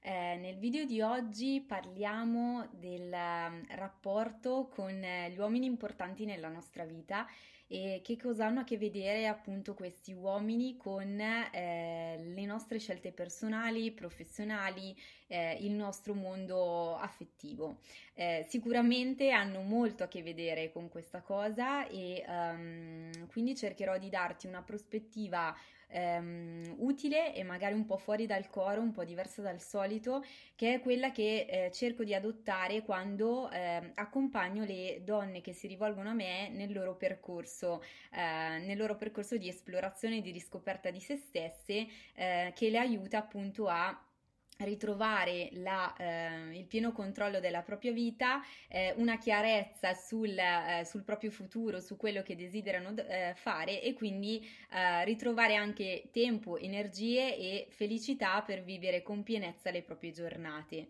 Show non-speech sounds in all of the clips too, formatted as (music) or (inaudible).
Eh, nel video di oggi parliamo del um, rapporto con eh, gli uomini importanti nella nostra vita e che cosa hanno a che vedere appunto questi uomini con eh, le nostre scelte personali, professionali, eh, il nostro mondo affettivo. Eh, sicuramente hanno molto a che vedere con questa cosa e um, quindi cercherò di darti una prospettiva ehm, utile e magari un po' fuori dal coro, un po' diversa dal solito, che è quella che eh, cerco di adottare quando eh, accompagno le donne che si rivolgono a me nel loro percorso, eh, nel loro percorso di esplorazione e di riscoperta di se stesse, eh, che le aiuta appunto a ritrovare la, eh, il pieno controllo della propria vita, eh, una chiarezza sul, eh, sul, proprio futuro, su quello che desiderano eh, fare e quindi eh, ritrovare anche tempo, energie e felicità per vivere con pienezza le proprie giornate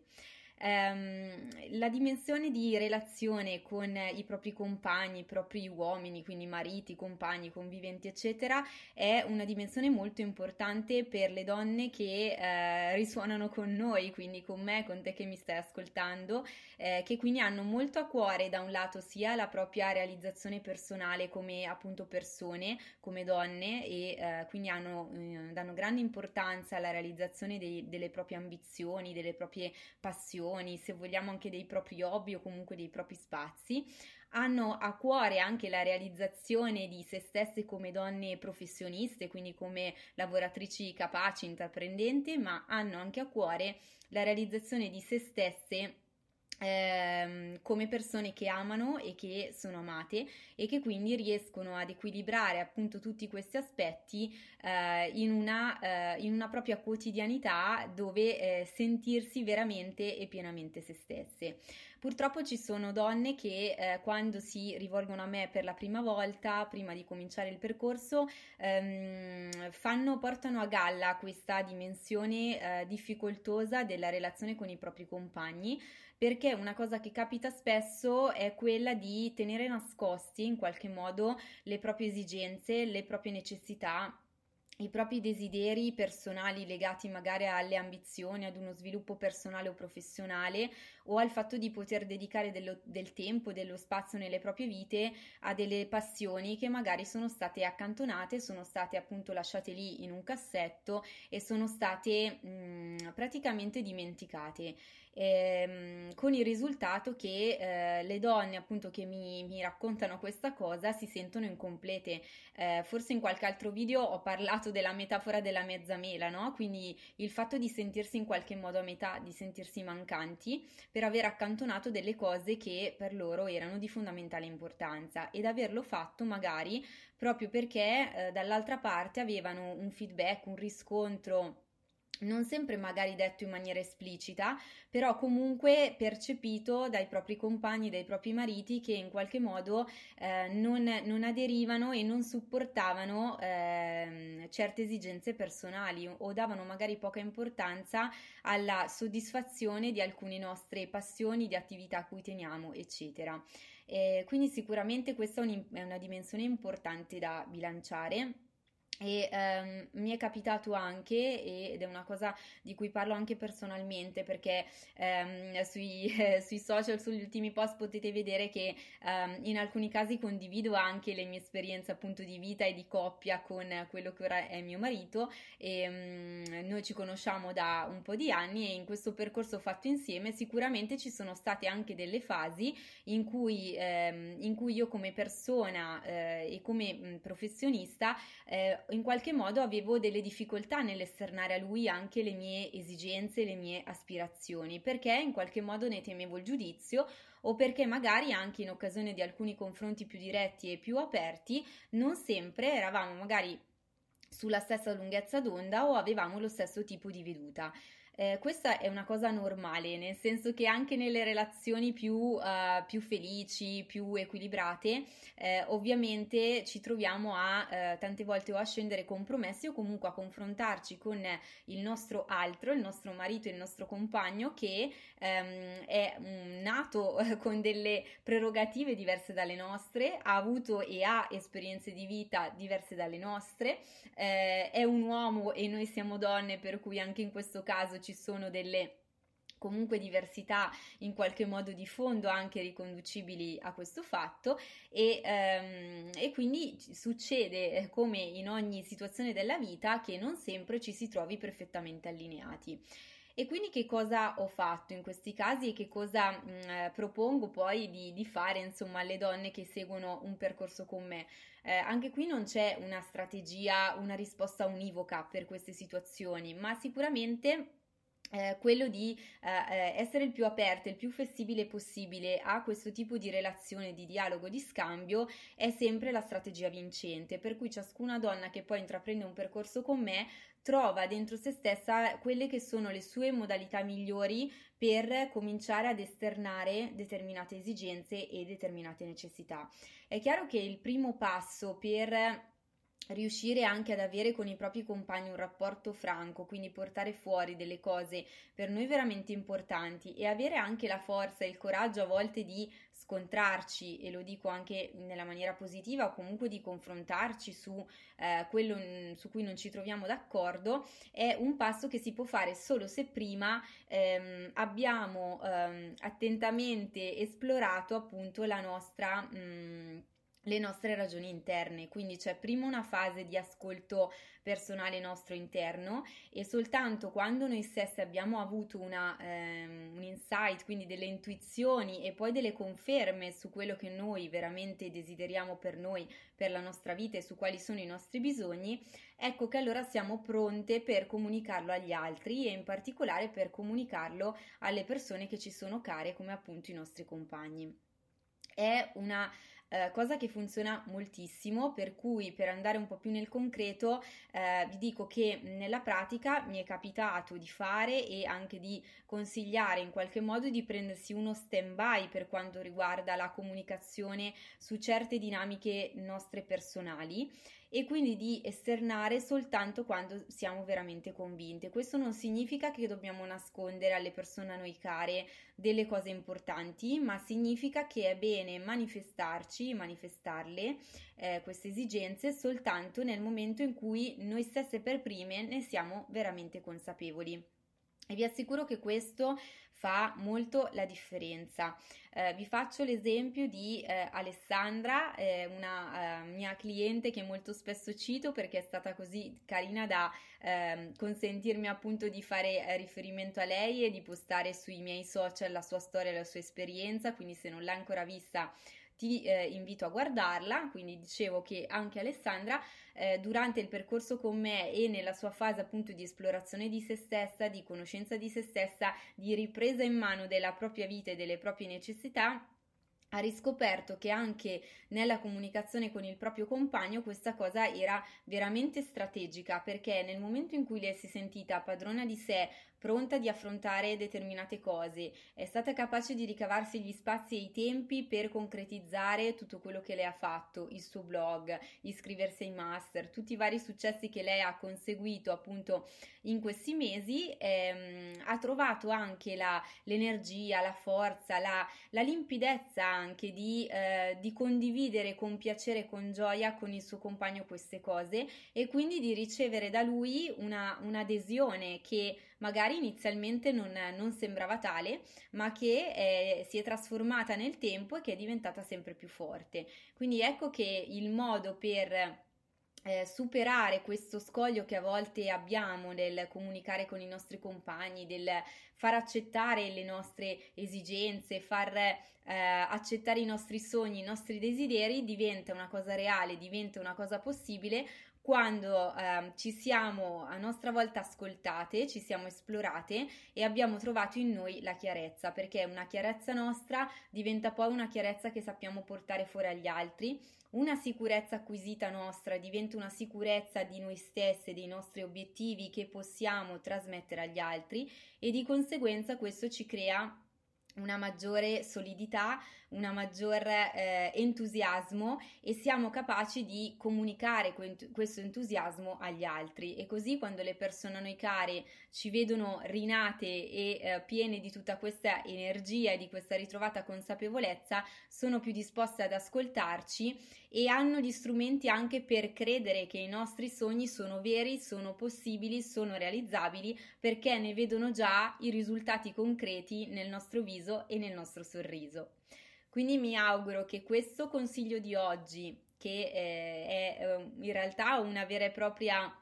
ehm, la dimensione di relazione con i propri compagni, i propri uomini, quindi mariti, compagni, conviventi, eccetera, è una dimensione molto importante per le donne che eh, risuonano con noi, quindi con me, con te che mi stai ascoltando, eh, che quindi hanno molto a cuore da un lato sia la propria realizzazione personale come appunto persone, come donne e eh, quindi hanno, eh, danno grande importanza alla realizzazione dei, delle proprie ambizioni, delle proprie passioni passioni, se vogliamo anche dei propri hobby o comunque dei propri spazi, hanno a cuore anche la realizzazione di se stesse come donne professioniste, quindi come lavoratrici capaci, intraprendenti, ma hanno anche a cuore la realizzazione di se stesse ehm, come persone che amano e che sono amate e che quindi riescono ad equilibrare appunto tutti questi aspetti eh, in, una, eh, in, una, propria quotidianità dove eh, sentirsi veramente e pienamente se stesse. Purtroppo ci sono donne che eh, quando si rivolgono a me per la prima volta, prima di cominciare il percorso, ehm, fanno, portano a galla questa dimensione eh, difficoltosa della relazione con i propri compagni perché una cosa che capita spesso è quella di tenere nascosti in qualche modo le proprie esigenze, le proprie necessità i propri desideri personali legati magari alle ambizioni, ad uno sviluppo personale o professionale o al fatto di poter dedicare dello, del tempo, dello spazio nelle proprie vite a delle passioni che magari sono state accantonate, sono state appunto lasciate lì in un cassetto e sono state mh, praticamente dimenticate ehm, con il risultato che eh, le donne appunto che mi, mi, raccontano questa cosa si sentono incomplete. Eh, forse in qualche altro video ho parlato della metafora della mezza mela, no? Quindi il fatto di sentirsi in qualche modo a metà, di sentirsi mancanti per aver accantonato delle cose che per loro erano di fondamentale importanza ed averlo fatto magari proprio perché eh, dall'altra parte avevano un feedback, un riscontro non sempre magari detto in maniera esplicita, però comunque percepito dai propri compagni, dai propri mariti che in qualche modo eh, non, non, aderivano e non supportavano eh, certe esigenze personali o davano magari poca importanza alla soddisfazione di alcune nostre passioni, di attività a cui teniamo, eccetera. Eh, quindi sicuramente questa è, un, è una dimensione importante da bilanciare e ehm, mi è capitato anche, ed è una cosa di cui parlo anche personalmente, perché ehm, sui, eh, (laughs) sui, social, sugli ultimi post potete vedere che ehm, in alcuni casi condivido anche le mie esperienze appunto di vita e di coppia con quello che ora è mio marito. E noi ci conosciamo da un po' di anni e in questo percorso fatto insieme sicuramente ci sono state anche delle fasi in cui, in cui io come persona eh, e come mh, professionista eh, in qualche modo avevo delle difficoltà nell'esternare a lui anche le mie esigenze, le mie aspirazioni, perché in qualche modo ne temevo il giudizio o perché magari anche in occasione di alcuni confronti più diretti e più aperti non sempre eravamo magari sulla stessa lunghezza d'onda o avevamo lo stesso tipo di veduta. Eh, questa è una cosa normale, nel senso che anche nelle relazioni più, uh, più felici, più equilibrate, eh, ovviamente ci troviamo a eh, tante volte o a scendere compromessi o comunque a confrontarci con il nostro altro, il nostro marito, il nostro compagno che ehm, è um, nato con delle prerogative diverse dalle nostre, ha avuto e ha esperienze di vita diverse dalle nostre, eh, è un uomo e noi siamo donne, per cui anche in questo caso ci sono delle comunque diversità in qualche modo di fondo anche riconducibili a questo fatto e, um, e, quindi succede eh, come in ogni situazione della vita che non sempre ci si trovi perfettamente allineati. E quindi che cosa ho fatto in questi casi e che cosa mh, eh, propongo poi di, di, fare insomma alle donne che seguono un percorso con me? Eh, anche qui non c'è una strategia, una risposta univoca per queste situazioni, ma sicuramente eh, quello di eh, eh, essere il più aperto, il più flessibile possibile a questo tipo di relazione, di dialogo, di scambio è sempre la strategia vincente, per cui ciascuna donna che poi intraprende un percorso con me trova dentro se stessa quelle che sono le sue modalità migliori per cominciare ad esternare determinate esigenze e determinate necessità. È chiaro che il primo passo per riuscire anche ad avere con i propri compagni un rapporto franco, quindi portare fuori delle cose per noi veramente importanti e avere anche la forza e il coraggio a volte di scontrarci, e lo dico anche nella maniera positiva, o comunque di confrontarci su eh, quello su cui non ci troviamo d'accordo, è un passo che si può fare solo se prima ehm, abbiamo ehm, attentamente esplorato appunto la nostra... Mh, le nostre ragioni interne, quindi c'è prima una fase di ascolto personale nostro interno e soltanto quando noi stessi abbiamo avuto una, um, un insight, quindi delle intuizioni e poi delle conferme su quello che noi veramente desideriamo per noi, per la nostra vita e su quali sono i nostri bisogni, ecco che allora siamo pronte per comunicarlo agli altri e in particolare per comunicarlo alle persone che ci sono care come appunto i nostri compagni. È una eh, cosa che funziona moltissimo, per cui per andare un po' più nel concreto eh, vi dico che nella pratica mi è capitato di fare e anche di consigliare in qualche modo di prendersi uno stand by per quanto riguarda la comunicazione su certe dinamiche nostre personali e quindi di esternare soltanto quando siamo veramente convinte. Questo non significa che dobbiamo nascondere alle persone a noi care delle cose importanti, ma significa che è bene manifestarci, manifestarle eh, queste esigenze soltanto nel momento in cui noi stesse per prime ne siamo veramente consapevoli. E vi assicuro che questo fa molto la differenza. Eh, vi faccio l'esempio di eh, Alessandra, eh, una eh, mia cliente che molto spesso cito perché è stata così carina da ehm, consentirmi appunto di fare eh, riferimento a lei e di postare sui miei social la sua storia e la sua esperienza, quindi se non l'ha ancora vista ti eh, invito a guardarla, quindi dicevo che anche Alessandra eh, durante il percorso con me e nella sua fase appunto di esplorazione di se stessa, di conoscenza di se stessa, di ripresa in mano della propria vita e delle proprie necessità, ha riscoperto che anche nella comunicazione con il proprio compagno questa cosa era veramente strategica perché nel momento in cui lei si è sentita padrona di sé, pronta di affrontare determinate cose, è stata capace di ricavarsi gli spazi e i tempi per concretizzare tutto quello che lei ha fatto, il suo blog, iscriversi ai master, tutti i vari successi che lei ha conseguito appunto in questi mesi, ehm, ha trovato anche la, l'energia, la forza, la, la limpidezza anche di, eh, di condividere con piacere e con gioia con il suo compagno queste cose e quindi di ricevere da lui una, un'adesione che magari inizialmente non, non sembrava tale, ma che eh, si è trasformata nel tempo e che è diventata sempre più forte. Quindi ecco che il modo per eh, superare questo scoglio che a volte abbiamo nel comunicare con i nostri compagni, del far accettare le nostre esigenze, far eh, accettare i nostri sogni, i nostri desideri, diventa una cosa reale, diventa una cosa possibile quando eh, ci siamo a nostra volta ascoltate, ci siamo esplorate e abbiamo trovato in noi la chiarezza, perché una chiarezza nostra diventa poi una chiarezza che sappiamo portare fuori agli altri, una sicurezza acquisita nostra diventa una sicurezza di noi stesse, dei nostri obiettivi che possiamo trasmettere agli altri e di conseguenza questo ci crea una maggiore solidità, un maggior eh, entusiasmo e siamo capaci di comunicare questo entusiasmo agli altri. E così quando le persone a noi care ci vedono rinate e eh, piene di tutta questa energia e di questa ritrovata consapevolezza sono più disposte ad ascoltarci e hanno gli strumenti anche per credere che i nostri sogni sono veri, sono possibili, sono realizzabili perché ne vedono già i risultati concreti nel nostro viso e nel nostro sorriso. Quindi mi auguro che questo consiglio di oggi, che eh, è eh, in realtà una vera e propria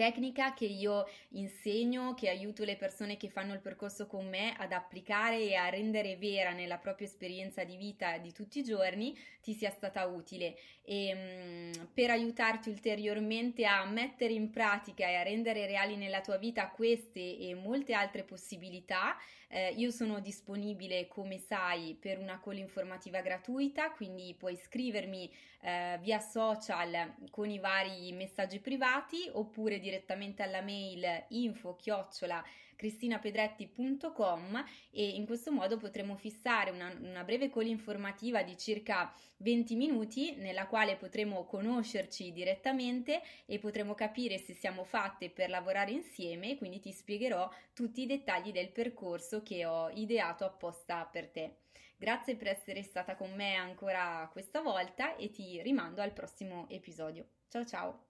tecnica che io insegno, che aiuto le persone che fanno il percorso con me ad applicare e a rendere vera nella propria esperienza di vita di tutti i giorni, ti sia stata utile. E mh, mm, per aiutarti ulteriormente a mettere in pratica e a rendere reali nella tua vita queste e molte altre possibilità, eh, io sono disponibile come sai per una call informativa gratuita, quindi puoi scrivermi eh, via social con i vari messaggi privati oppure direttamente alla mail info chiocciola cristinapedretti.com e in questo modo potremo fissare una, una breve call informativa di circa 20 minuti nella quale potremo conoscerci direttamente e potremo capire se siamo fatte per lavorare insieme, quindi ti spiegherò tutti i dettagli del percorso che ho ideato apposta per te. Grazie per essere stata con me ancora questa volta e ti rimando al prossimo episodio. Ciao ciao!